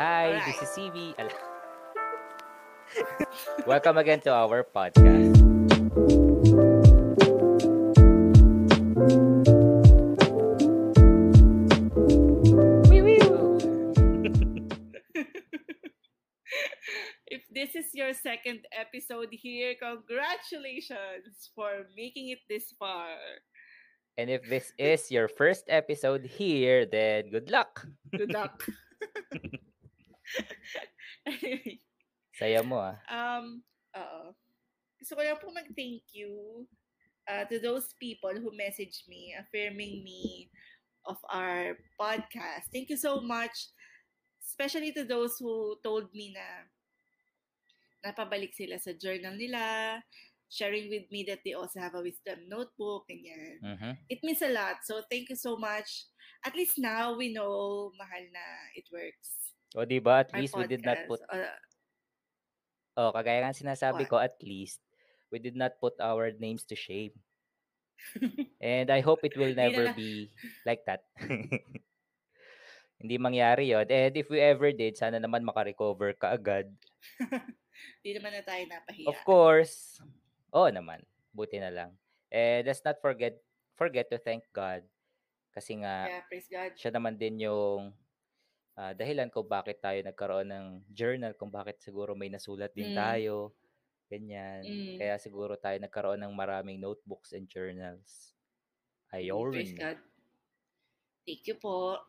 Hi, Alright. this is CV. Al- Welcome again to our podcast. if this is your second episode here, congratulations for making it this far. And if this is your first episode here, then good luck. Good luck. Anyway, Saya mo ah. um, oo. Gusto ko lang po mag-thank you uh, to those people who messaged me, affirming me of our podcast. Thank you so much. Especially to those who told me na napabalik sila sa journal nila, sharing with me that they also have a wisdom notebook, ganyan. Mhm. It means a lot. So, thank you so much. At least now we know, mahal na, it works. O di ba at Our least we did not put podcast. Uh, Oh, kagaya nga sinasabi What? ko at least we did not put our names to shame. And I hope it will Hindi never be like that. Hindi mangyari yon. And if we ever did, sana naman makarecover ka agad. Di naman na tayo napahiya. Of course. Oo naman. Buti na lang. And let's not forget forget to thank God. Kasi nga, Yeah, praise God. siya naman din yung ah, dahilan kung bakit tayo nagkaroon ng journal, kung bakit siguro may nasulat din Mm. tayo. Ganyan. Mm. Kaya siguro tayo nagkaroon ng maraming notebooks and journals. Ayon. Praise God. Thank you po.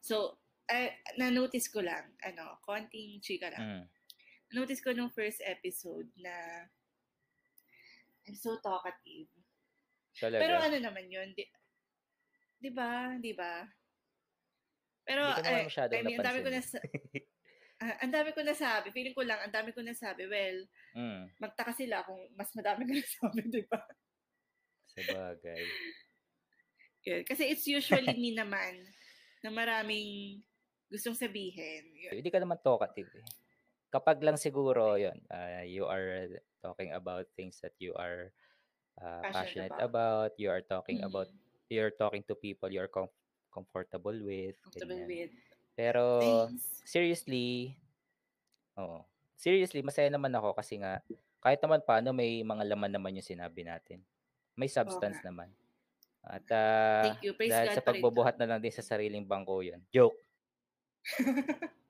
So, eh, na-notice ko lang, ano, konting chika lang. Mm. Na-notice ko nung first episode na I'm so talkative. Talaga. Pero ano naman yun, di, di ba? Di ba? Pero, naman eh, I mean, ang dami ko na, napansin. ah, ang dami ko nasabi. Feeling ko lang, ang dami ko nasabi. Well, mm. magtaka sila kung mas madami ko nasabi, di ba? Sa bagay. Yun. Kasi it's usually me naman na maraming gustong sabihin. Yun. Hindi ka naman talkative eh. Kapag lang siguro, yun, ah, you are talking about things that you are ah, Passionate passionate about. you are talking Mhm. about, you're talking to people you're com- comfortable with. Comfortable ganyan. with. Pero, Thanks. seriously, oo. Seriously, masaya naman ako kasi nga, kahit naman paano, may mga laman naman yung sinabi natin. May substance nga. naman. At ah, Thank you. Praise dahil God sa pa pagbubuhat na lang din sa sariling bangko yun. Joke.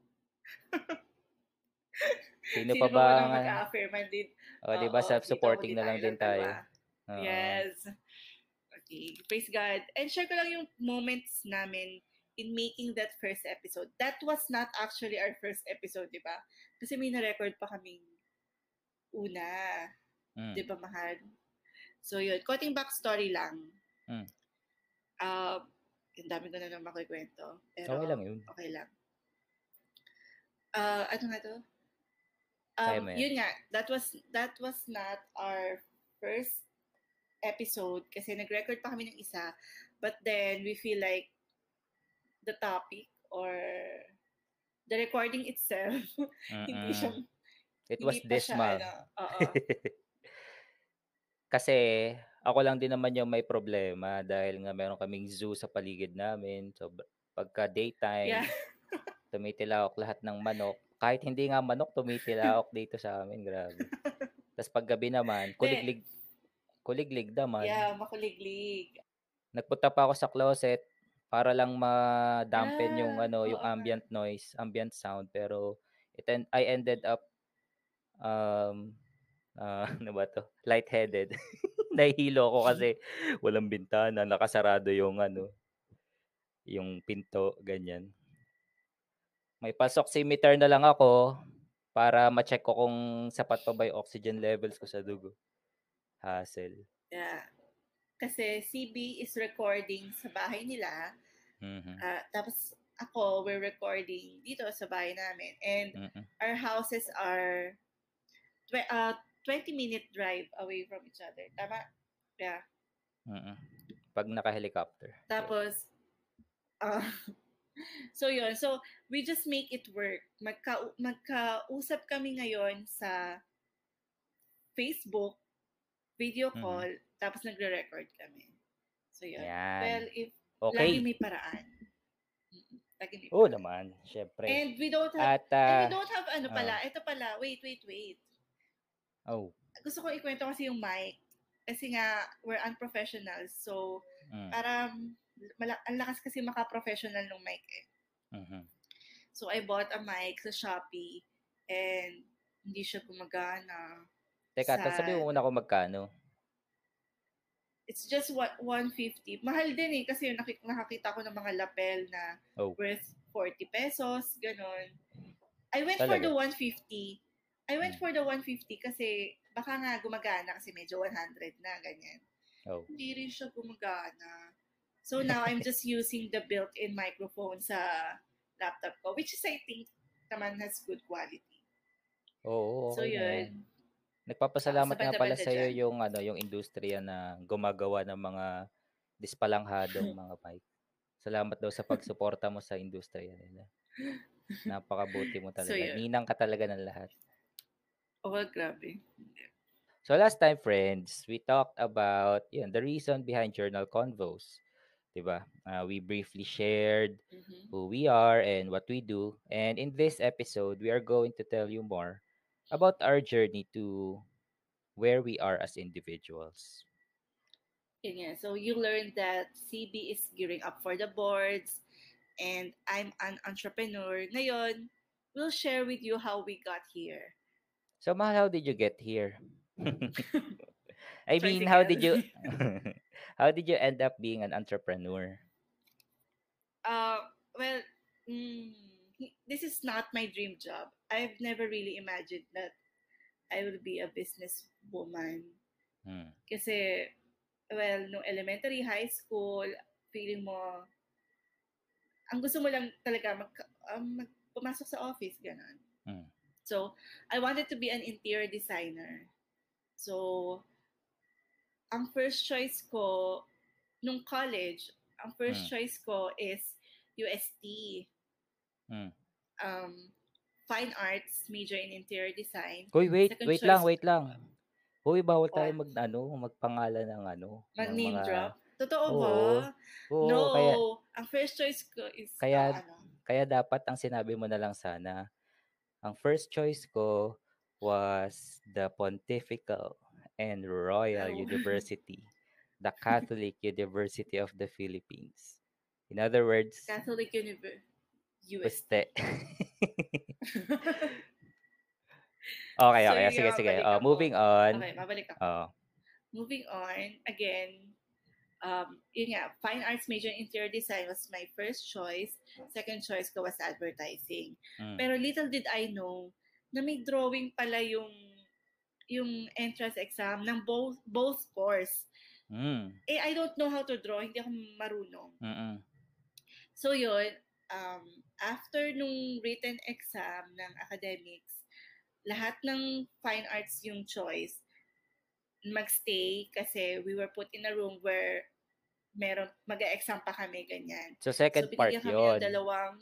Sino, pa ba? na ang- mag-affirman din? O, di ba? Self-supporting na lang din tayo dalawa. Oo. Yes. Okay. Praise God. And share ko lang yung moments namin in making that first episode. That was not actually our first episode, di ba? Kasi may na-record pa kaming una. Mm. Di ba, mahal? So, yun. Konting backstory lang. Mm. Uh, yung dami ko na lang makikwento. Pero, Okay lang yun. Okay lang. Uh, ano nga to? Um, yun nga, that was that was not our first episode kasi nag-record pa kami ng isa. But then we feel like the topic or the recording itself hindi siya. It was pa siya, dismal. ano. Kasi ako lang din naman yung may problema dahil nga meron kaming zoo sa paligid namin. So pagka daytime, Yeah. tumitilawak lahat ng manok. Kahit hindi nga manok, tumitilawak dito sa amin. Grabe. Tapos paggabi naman, kuliglig, kuliglig naman. Yeah, makuliglig. Nagpunta pa ako sa closet para lang ma-dampen yung Ah, ano, yung ambient noise, ambient sound. Pero it en- I ended up um ah, ano ba to? Lightheaded. Nahihilo ako kasi walang bintana, nakasarado yung ano, yung pinto, ganyan. May pasoximeter na lang ako para ma-check ko kung sapat pa ba yung oxygen levels ko sa dugo. Hassle. Yeah. Kasi CB is recording sa bahay nila. Mhm. ah, tapos ako, we're recording dito sa bahay namin. And Mm-mm. our houses are tw- uh, 20 minute drive away from each other. Tama? Yeah. Mm-mm. Pag naka-helicopter. Tapos, uh, so yun. So, we just make it work. Magka, magkausap kami ngayon sa Facebook, video Mhm. call, tapos nagre-record kami. So yun. Yan. Well, if Okay. lagi may paraan. Mm-mm. Taga Oo Negros. naman, syempre. And we don't have, At, and we ah don't have ano oo. pala, ito pala, wait, wait, wait. Oh. Gusto ko ikwento kasi yung mic. Kasi nga, we're unprofessionals. So, Mm. parang, mala- ang lakas kasi maka-professional ng mic eh. Mhm. So, I bought a mic sa Shopee and hindi siya gumagana. Teka, ta sabihin mo muna kung magkano. It's just what 150. Mahal din eh kasi nakik- nakakita ko ng mga lapel na Oh. worth 40 pesos, ganun. I went for Talaga? the 150. I went Hmm. for the 150 kasi baka nga gumagana kasi medyo 100 na, ganyan. Oh. Hindi rin siya gumagana. So now I'm just using the built-in microphone sa laptop ko, which is I think naman has good quality. Oo, So okey na yan. yun. Nagpapasalamat Sa nga pala sa'yo dyan. yung ano, yung industriya na gumagawa ng mga dispalanghadong mga mic. Salamat daw sa pagsuporta mo sa industriya nila. Napakabuti mo So talaga. yun. Ninang ka talaga ng lahat. Oh, grabe. So last time, friends, we talked about yun, the reason behind journal convos. 'Di ba? Uh, we briefly shared Mhm. who we are and what we do. And in this episode, we are going to tell you more about our journey to where we are as individuals. Yun nga. So you learned that CB is gearing up for the boards and I'm an entrepreneur. Ngayon, we'll share with you how we got here. So, Mahal, how did you get here? I mean, how did you how did you end up being an entrepreneur? Uh, well, mm, he- this is not my dream job. I've never really imagined that I will be a businesswoman. Hmm. Kasi, well, no elementary, high school, feeling mo, ang gusto mo lang talaga mag, um, mag pumasok sa office, ganun. Hmm. So, I wanted to be an interior designer. So, ang first choice ko, nung college, ang first Hmm. choice ko is UST. Hmm. Um, fine arts, major in interior design. Hoy, wait, Second wait lang, wait lang. Hoy, bawal tayo What? mag ano, magpangalan ng ano, ng Mag-name mga drop? Totoo Oo. ba? Oo, no, kaya ang first choice ko is Kaya- ano, kaya dapat ang sinabi mo na lang sana. Ang first choice ko was the Pontifical and Royal Oh. University, the Catholic University of the Philippines. In other words, Catholic University. Puste. okay, So, okay. yun Sige, sige. ako. moving on. okay, mabalik ako. Oh. Moving on, again, um, yun nga, fine arts major in interior design was my first choice. Second choice ko was advertising. Mm. Pero little did I know na may drawing pala yung yung entrance exam ng both both course. Mm. Eh, I don't know how to draw. Hindi ako marunong. Mm-mm. So yun, um, after nung written exam ng academics, lahat ng fine arts yung choice, magstay kasi we were put in a room where meron, mag-exam pa kami, ganyan. So, second so, part yon. ng dalawang,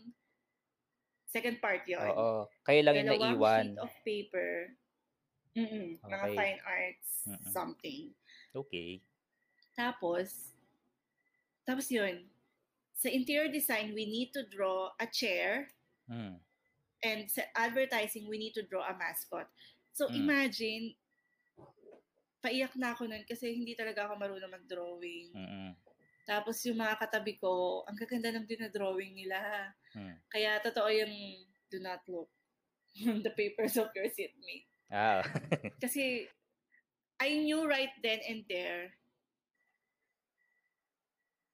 second part yon. Oo. Kayo lang yung naiwan. sheet of paper. Mm-mm, Mga Okay. fine arts, Mm-mm. something. Okay. Tapos, tapos yun, sa interior design, we need to draw a chair Mm. and sa advertising, we need to draw a mascot. So, Mm. imagine, paiyak na ako nun kasi hindi talaga ako marunong mag-drawing. Mm-mm. Tapos yung mga katabi ko, ang gaganda ng dinadrawing nila. Mm. Kaya totoo yung do not look on the papers of your seatmate. Ah. Kasi I knew right then and there,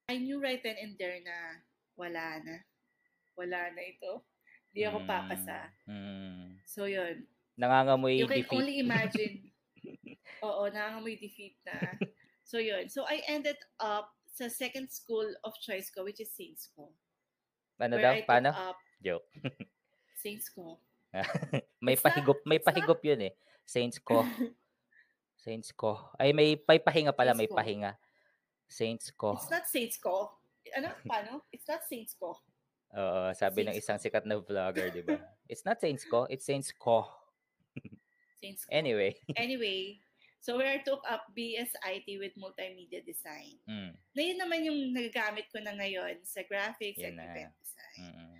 I knew right then and there na wala na. Wala na ito. Hindi ako papasa. Mm. So yun. Nangangamoy You can defeat. only imagine. Oo, nangangamoy defeat na. So yun. So I ended up sa second school of choice ko, which is Saints ko. ano daw? Paano? up Joke. Saints ko. may It's not- pahigop, may not- pahigop yun eh. Saints ko. Saints ko. Ay, may, may pahinga pala, Saints may ko. pahinga. Saints ko. It's not Saints ko. Ano? Paano? It's not Saints ko. Oo, sabi ng isang sikat na vlogger, di ba? It's not Saints ko, it's Saints ko. Saints ko. Anyway. Anyway, so where I took up BSIT with multimedia design. Mm, Na yun naman yung nagagamit ko na ngayon sa graphics Yun and na. event design. mm, mm.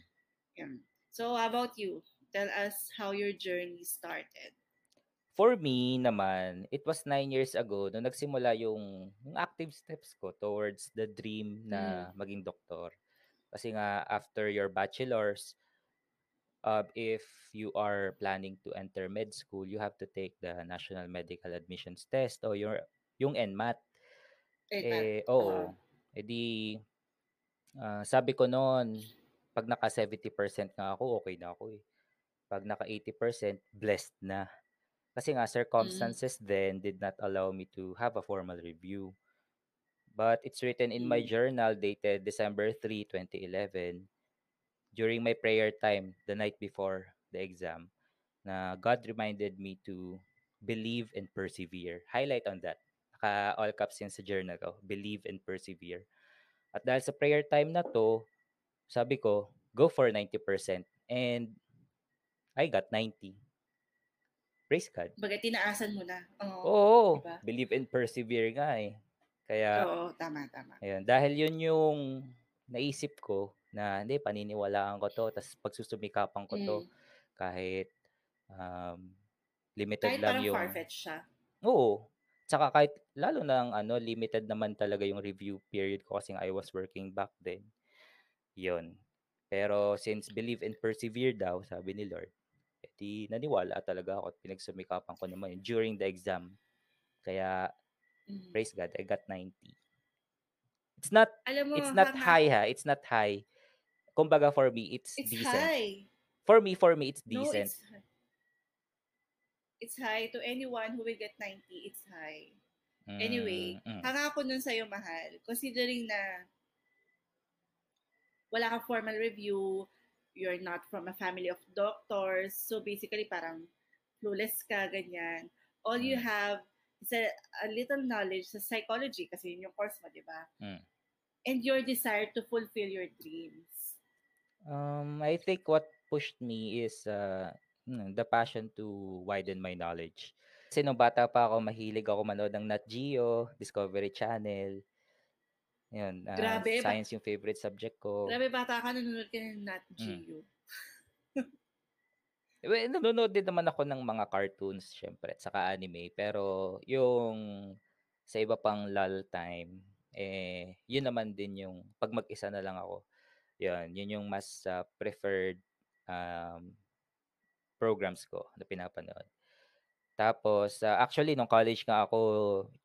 Yeah. So, how about you? Tell us how your journey started. For me naman, it was nine years ago nung nagsimula yung, yung active steps ko towards the dream na Mm. maging doktor. Kasi nga, after your bachelor's, uh, if you are planning to enter med school, you have to take the National Medical Admissions Test o your, yung NMAT. Eh, Eh, oo. oo. Eh di, ah, sabi ko noon, pag naka 70% nga ako, okay na ako eh. Pag naka 80%, blessed na. Kasi nga, Mm. circumstances then did not allow me to have a formal review. But it's written in my Mm. journal dated December 3, 2011, during my prayer time the night before the exam, na God reminded me to believe and persevere. Highlight on that. Naka all caps yan sa journal ko. Believe and persevere. At dahil sa prayer time na to, sabi ko, go for 90%. And I got 90. Praise God. Baga, tinaasan mo na. Oo. Oo, diba? believe and persevere nga eh. Kaya, Oo, tama, tama. ayun, dahil yun yung naisip ko na hindi, paniniwalaan ko to, tapos pagsusumikapan ko to, Mm. kahit um, limited Kahit lang parang yung... far-fetched siya. Oo. Tsaka kahit, lalo na ano, limited naman talaga yung review period ko kasi I was working back then. Yun. Pero since believe and persevere daw, sabi ni Lord, edi naniwala talaga ako at pinagsumikapan ko naman yun during the exam. Kaya, Mm. praise God, I got 90. It's not, Alam mo, it's not hanga- high ha, it's not high. Kumbaga for me, it's, It's decent. high. For me, for me, it's No, decent. it's high. It's high. To anyone who will get 90, it's high. Anyway, Mm, mm. hanga ako nun sa'yo, mahal. Considering na wala kang formal review, you're not from a family of doctors, so basically parang clueless ka, ganyan. All you Mm. have is a, a little knowledge sa psychology kasi yun yung course mo, di ba? Mm. And your desire to fulfill your dreams. Um, I think what pushed me is uh, hmm, the passion to widen my knowledge. Kasi nung bata pa ako, mahilig ako manood ng Nat Geo, Discovery Channel. Yun, ah, Grabe, ba- science yung favorite subject ko. Grabe bata ka, nanonood ka ng Nat Mm. Geo. Well, nanonood din naman ako ng mga cartoons, syempre, at saka anime. Pero yung sa iba pang lull time, eh, yun naman din yung, pag mag-isa na lang ako, yun, yun yung mas ah, preferred um, programs ko na pinapanood. Tapos, ah, actually, nung college nga ako,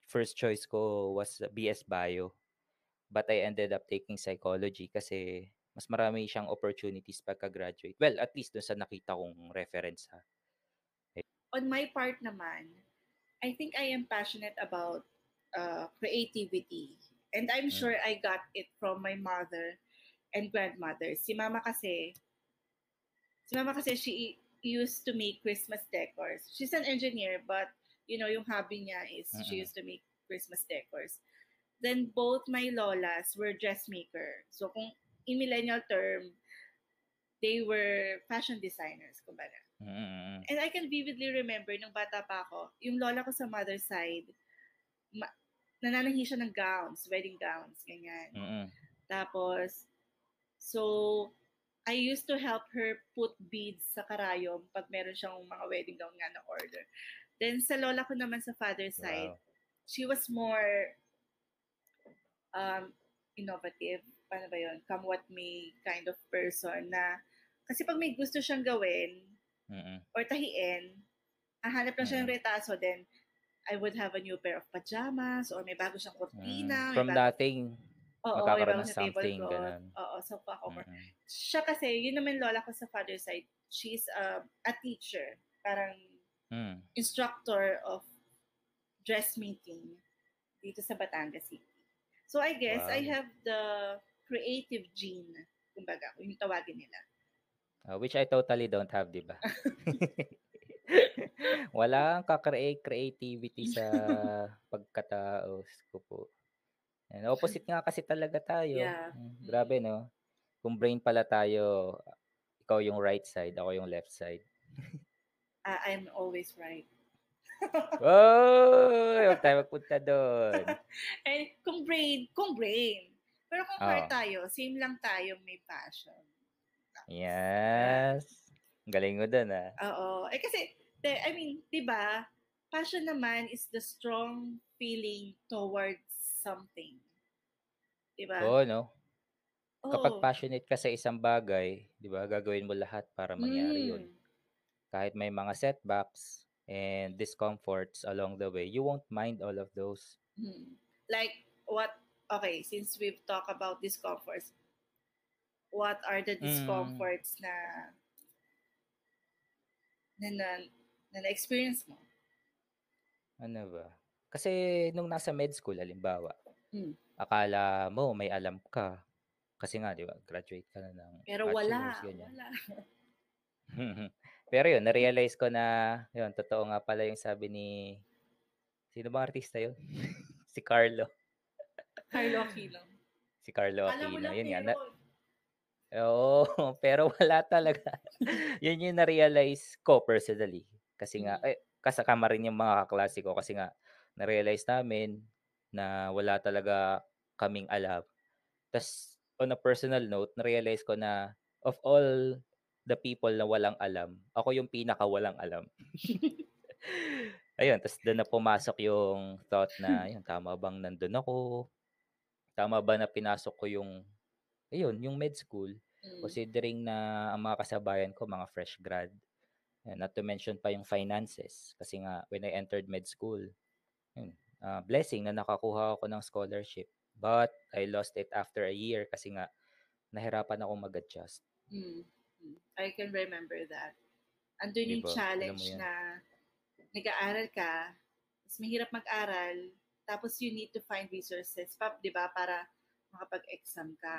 first choice ko was BS Bio. But I ended up taking psychology kasi mas marami siyang opportunities pagka-graduate. Well, at least dun sa nakita kong reference ha. On my part naman, I think I am passionate about uh, creativity. And I'm Mm. sure I got it from my mother and grandmother. Si mama kasi, si mama kasi she used to make Christmas decors. She's an engineer, but you know, yung hobby niya is she Mm-mm. used to make Christmas decors. Then both my lolas were dressmaker. So kung in millennial term, they were fashion designers, kumbaga. Mm-mm. And I can vividly remember nung bata pa ako, yung lola ko sa mother side, ma- nananahi siya ng gowns, wedding gowns, ganyan. Mm-mm. Tapos, so, I used to help her put beads sa karayom pag meron siyang mga wedding gown nga na order. Then, sa lola ko naman sa father side, Wow. she was more um, innovative. Paano ba yun? Come what may kind of person na kasi pag may gusto siyang gawin Mm-mm. or tahiin, hahanap lang siya ng retaso, then I would have a new pair of pajamas or may bago siyang kortina. may From bago- nothing, Oo, magkakaroon ng something, ganun. Oo, so pa-cover. Mm-mm. Siya kasi, yun naman lola ko sa father side, she's a, a teacher. Parang Mm. instructor of dressmaking dito sa Batangas City. So I guess I Wow. have the creative gene, kumbaga, kung yung tawagin nila. Uh, which I totally don't have, di ba? Wala kang kakreate creativity sa pagkatao ko po. And opposite nga kasi talaga tayo. Yeah. Mm, Grabe, no? Kung brain pala tayo, ikaw yung right side, ako yung left side. Ah, I'm always right. Oh, huwag tayo magpunta doon. Eh, kung brain, kung brain. Pero kung heart tayo, same lang tayo may passion. Yes. Galing mo dun ah. Oo. Eh kasi, the, I mean, di ba, passion naman is the strong feeling towards something. Di ba? Oo, no? Kapag Oo. passionate ka sa isang bagay, di ba, gagawin mo lahat para mangyari yun. Mm. Kahit may mga setbacks and discomforts along the way, you won't mind all of those. Hmm. Like what okay, since we've talked about discomforts, what are the Mm. discomforts na na na, na na-experience mo? Ano ba? Kasi nung nasa med school, halimbawa, Mm. akala mo may alam ka. Kasi nga, di ba, graduate ka na ng Pero wala, ganyan. wala. Pero yun, na-realize ko na, yun, totoo nga pala yung sabi ni, sino bang artista yun? si Carlo. Carlo Aquino. Si Carlo Alam mo Aquino. lang Yun nga. Na, oo, pero wala talaga. yun yung na-realize ko personally. Kasi nga, Mm. eh, kasakama rin yung mga kaklase ko kasi nga, na-realize namin na wala talaga kaming alam. Tapos, on a personal note, na-realize ko na of all the people na walang alam, ako yung pinaka walang alam. Ayun, tapos doon na pumasok yung thought na, ayun, tama bang nandun ako? Tama ba na pinasok ko yung, ayun, yung med school? Mm. Considering na ang mga kasabayan ko, mga fresh grad. Ayan, not to mention pa yung finances. Kasi nga, when I entered med school, yun, ah, blessing na nakakuha ako ng scholarship. But I lost it after a year kasi nga, nahirapan akong mag-adjust. Mm. I can remember that. Andun yung ba? Alam mo challenge na nag-aaral ka, mas mahirap mag-aral, tapos you need to find resources, pa, di ba, para makapag-exam ka.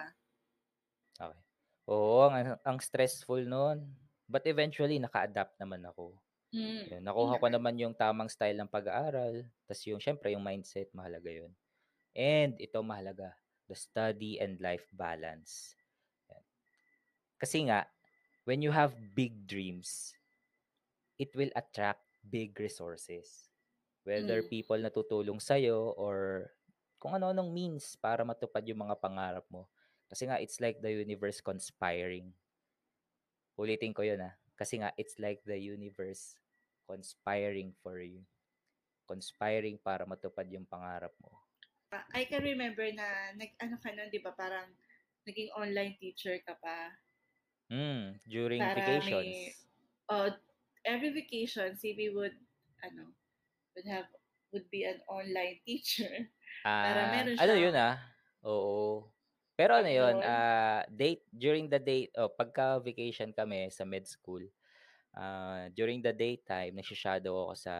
Okay. Oo, ang, ang stressful noon. But eventually, naka-adapt naman ako. Mm. Yun, nakuha ko naman yung tamang style ng pag-aaral. Tapos yung, syempre, yung mindset, mahalaga yun. And ito mahalaga, the study and life balance. Yan. Kasi nga, when you have big dreams, it will attract big resources. Whether Mm. people na tutulong sa'yo or kung ano-anong means para matupad yung mga pangarap mo. Kasi nga, it's like the universe conspiring. Ulitin ko yun ah. Kasi nga, it's like the universe conspiring for you. Conspiring para matupad yung pangarap mo. I can remember na, nag, ano ka nun, di ba, parang naging online teacher ka pa. Mm, during Para vacations. may- Uh, every vacation, CB would, ano, would have, would be an online teacher. para Ah, meron ano siyang- yun ah? Oo. Pero ano yun, Upload. ah, date, during the day, oh, pagka vacation kami sa med school, ah, during the daytime, nagsishadow ako sa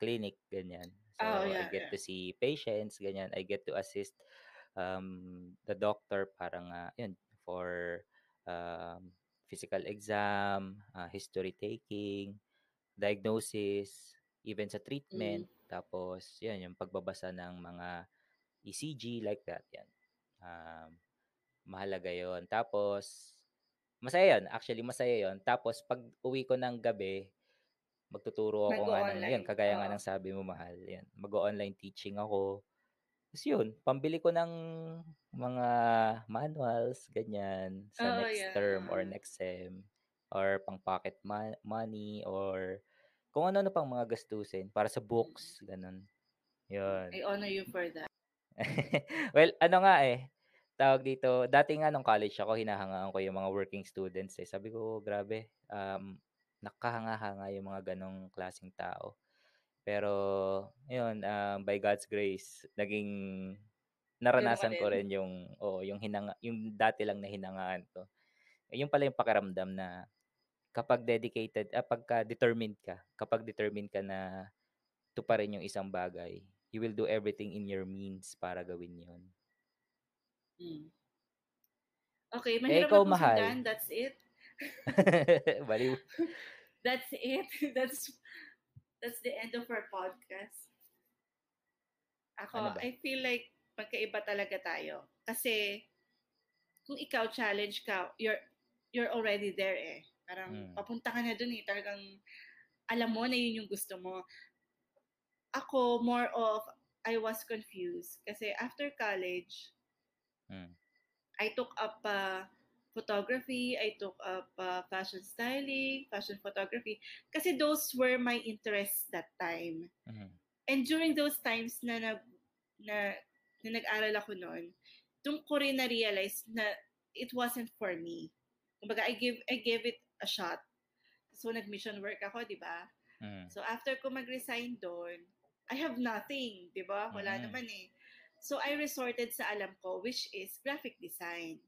clinic, ganyan. So, Oh, I yeah, get yeah. to see patients, ganyan. I get to assist um, the doctor para nga, yun, for um, physical exam, ah, history taking, diagnosis, even sa treatment. Tapos, yan, yung pagbabasa ng mga ECG, like that, yan. Um, mahalaga yon Tapos, masaya yun. Actually, masaya yon Tapos, pag uwi ko ng gabi, magtuturo ako nga ng, Mag-o-online, yun, kagaya nga ng sabi mo, mahal. Yan, mag-online teaching ako. Tapos yun, pambili ko ng mga manuals, ganyan, sa Oo, next yeah, term or next sem, or pang pocket ma- money, or kung ano-ano pang mga gastusin para sa books, ganun. Yun. I honor you for that. well, ano nga eh, tawag dito, dati nga nung college ako, hinahangaan ko yung mga working students eh. Sabi ko, grabe, um, nakahanga-hanga yung mga ganong klaseng tao. Pero, yun, um, by God's grace, naging naranasan ko rin yung, oh, yung hinanga, yung dati lang na hinangaan ko. Eh, yung pala yung pakiramdam na kapag dedicated, ah, pagka determined ka, kapag determined ka na tuparin yung isang bagay, you will do everything in your means para gawin yun. Mm. Okay, Eh, mahirap ikaw, na mahal. That's it. Baliw. That's it. That's that's the end of our podcast. Ako, Ano ba? I feel like magkaiba talaga tayo. Kasi kung ikaw challenge ka, you're you're already there eh. Parang Mm. papunta ka na dun eh. Talagang alam mo na yun yung gusto mo. Ako, more of, I was confused. Kasi after college, Mm. I took up uh, photography, I took up uh, fashion styling, fashion photography, kasi those were my interests that time. Mhm. And during those times na nag na, na nag-aral ako noon, doon ko rin na-realize na it wasn't for me. Kumbaga, I give I gave it a shot. So, nag-mission work ako, di ba? Mhm. So, after ko mag-resign doon, I have nothing, di ba? Wala Mm. naman eh. So, I resorted sa alam ko, which is graphic design.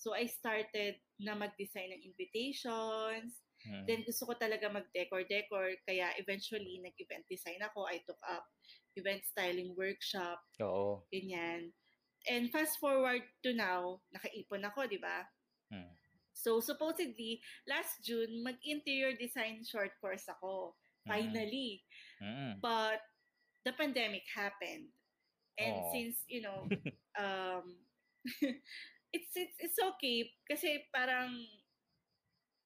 So, I started na mag-design ng invitations. Mhm. Then, gusto ko talaga mag-decor-decor. Kaya, eventually, nag-event design ako. I took up event styling workshop, Oo. ganyan. And fast forward to now, nakaipon ako, di ba? Mhm. So, supposedly, last June, mag-interior design short course ako. Mhm. Finally. Mhm. But, the pandemic happened. And Aw. since, you know, um, it's, it's, it's okay. Kasi parang,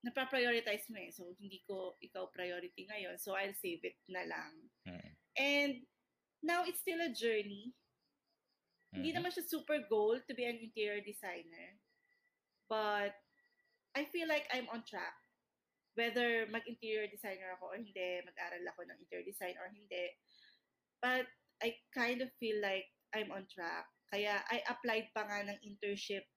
napaprioritize mo eh. So, hindi ko ikaw priority ngayon. So, I'll save it na lang. Mhm. And, now it's still a journey. Hindi Mhm. naman siya super goal to be an interior designer. But, I feel like I'm on track. Whether mag-interior designer ako or hindi, mag-aral ako ng interior design or hindi. But, I kind of feel like I'm on track. Kaya, I applied pa nga ng internship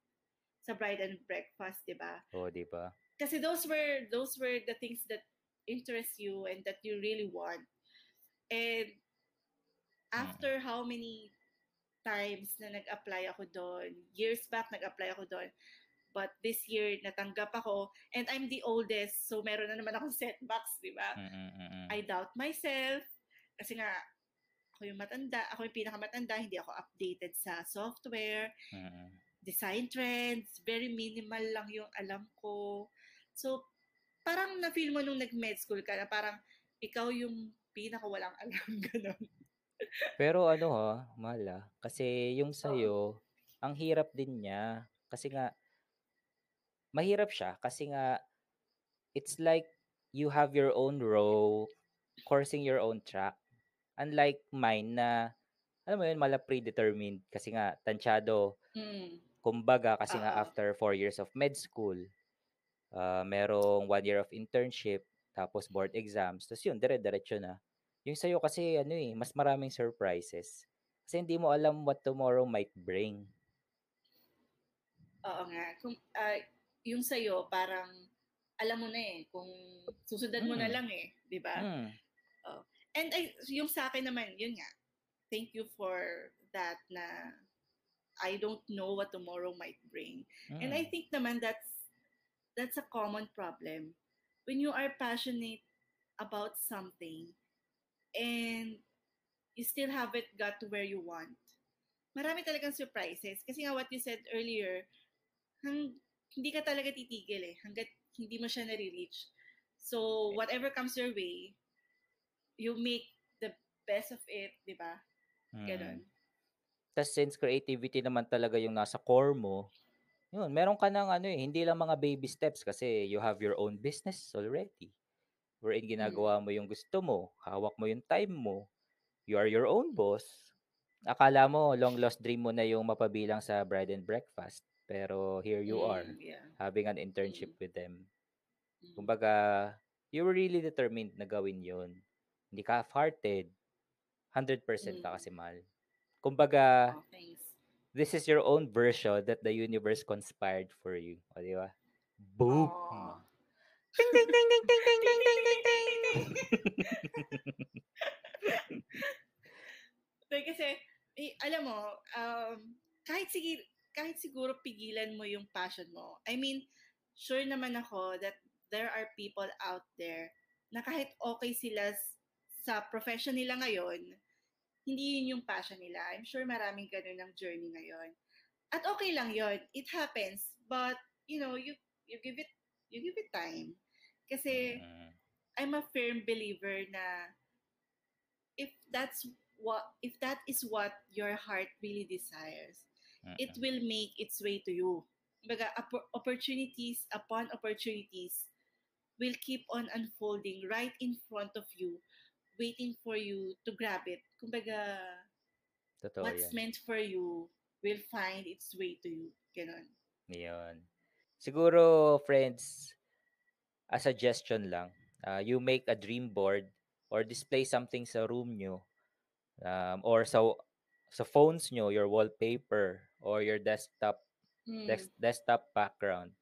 sa Bride and Breakfast, di ba? Oo, di ba? Kasi those were, those were the things that interest you and that you really want. And, after how many times na nag-apply ako doon, years back nag-apply ako doon, but this year natanggap ako, and I'm the oldest, so meron na naman akong setbacks, di ba? Mhm, mhm. I doubt myself, kasi nga, ako yung matanda, ako yung pinakamatanda, hindi ako updated sa software, Mhm. Design trends, very minimal lang yung alam ko. So, parang na-feel mo nung nag-med school ka na parang ikaw yung pinakawalang alam, gano'n. Pero ano ha, mahal ah, kasi yung sa'yo, ang hirap din niya. Kasi nga, mahirap siya kasi nga, it's like you have your own row, coursing your own track. Unlike mine na, alam mo yun, mala predetermined kasi nga, tansyado. Mm. Kumbaga, kasi nga after four years of med school, ah merong one year of internship, tapos board exams, tapos yun, dire-diretso na. Yung sa'yo kasi, ano eh, mas maraming surprises. Kasi hindi mo alam what tomorrow might bring. Oo nga. Kung, ah, yung sa'yo, parang, alam mo na eh, kung susundan mo na Mm. lang eh, di ba? Mm. And I, yung sa akin naman, yun nga, thank you for that na I don't know what tomorrow might bring. And I Mm. think naman that's, that's a common problem. When you are passionate about something and you still haven't got to where you want, marami talagang surprises. Kasi nga what you said earlier, hang, hindi ka talaga titigil eh, hanggat hindi mo siya nare-reach. So, whatever comes your way, you make the best of it, di ba? Ganon. Mm. Tas since creativity naman talaga yung nasa core mo, yun, meron ka ng ano eh, hindi lang mga baby steps kasi you have your own business already. Wherein ginagawa mo yung gusto mo, hawak mo yung time mo, you are your own boss. Akala mo, long lost dream mo na yung mapabilang sa bride and breakfast. Pero here you are, Mm, yeah. having an internship with them. Mm. Kumbaga, you were really determined na gawin yun. Hindi ka half-hearted. 100% ka Mm. kasi mahal. Kumbaga, Oh, thanks. this is your own version that the universe conspired for you. O, di ba? Boom! Aw. Ding, ding, ding, ding, ding, ding, ding, ding, ding, ding. Pero kasi, eh, alam mo, um, kahit, sige, kahit siguro pigilan mo yung passion mo, I mean, sure naman ako that there are people out there na kahit okay sila sa profession nila ngayon, hindi yun yung passion nila. I'm sure maraming ganun ng journey ngayon. At okay lang yon It happens. But, you know, you you give it you give it time. Kasi Mm. I'm a firm believer na if that's what if that is what your heart really desires, it Mm-mm. will make its way to you. Oppor- opportunities upon opportunities will keep on unfolding right in front of you, waiting for you to grab it. Kumbaga, Totoo what's yan. meant for you will find its way to you. Ganon. Yun. siguro friends, a suggestion lang, uh, you make a dream board or display something sa room nyo um, or sa sa phones nyo, your wallpaper or your desktop Mm. des- desktop background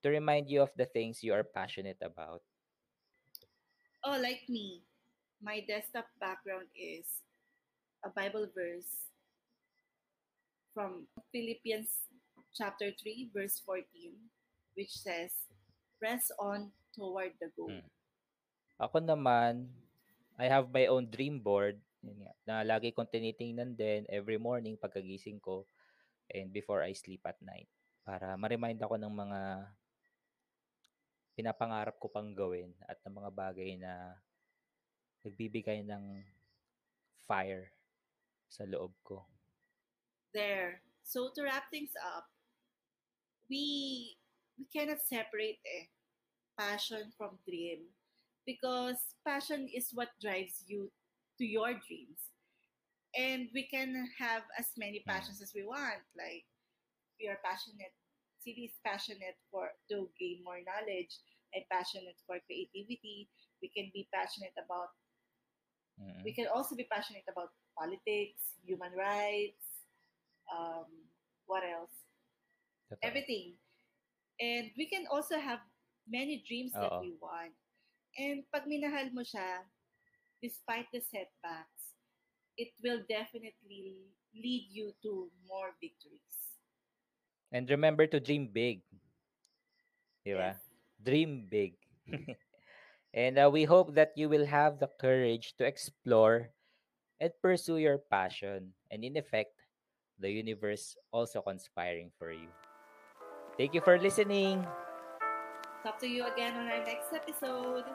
to remind you of the things you are passionate about. Oh, like me, my desktop background is a Bible verse from Philippians chapter 3, verse 14, which says, Press on toward the goal. Mm. Ako naman, I have my own dream board na lagi kong tinitingnan din every morning pagkagising ko and before I sleep at night para ma-remind ako ng mga pinapangarap ko pang gawin at ng mga bagay na nagbibigay ng fire sa loob ko. There. So to wrap things up, we we cannot separate eh, passion from dream because passion is what drives you to your dreams. And we can have as many Mm. passions as we want. Like we are passionate, Cindy is passionate for to gain more knowledge. I'm passionate for creativity. We can be passionate about Mm. we can also be passionate about politics, human rights, um, what else? Totoo. Everything. And we can also have many dreams that Oo. we want. And pag minahal mo siya, despite the setbacks, it will definitely lead you to more victories. And remember to dream big. Di ba? Yes. Dream big. and uh, we hope that you will have the courage to explore and pursue your passion. And in effect, the universe also conspiring for you. Thank you for listening. Talk to you again on our next episode.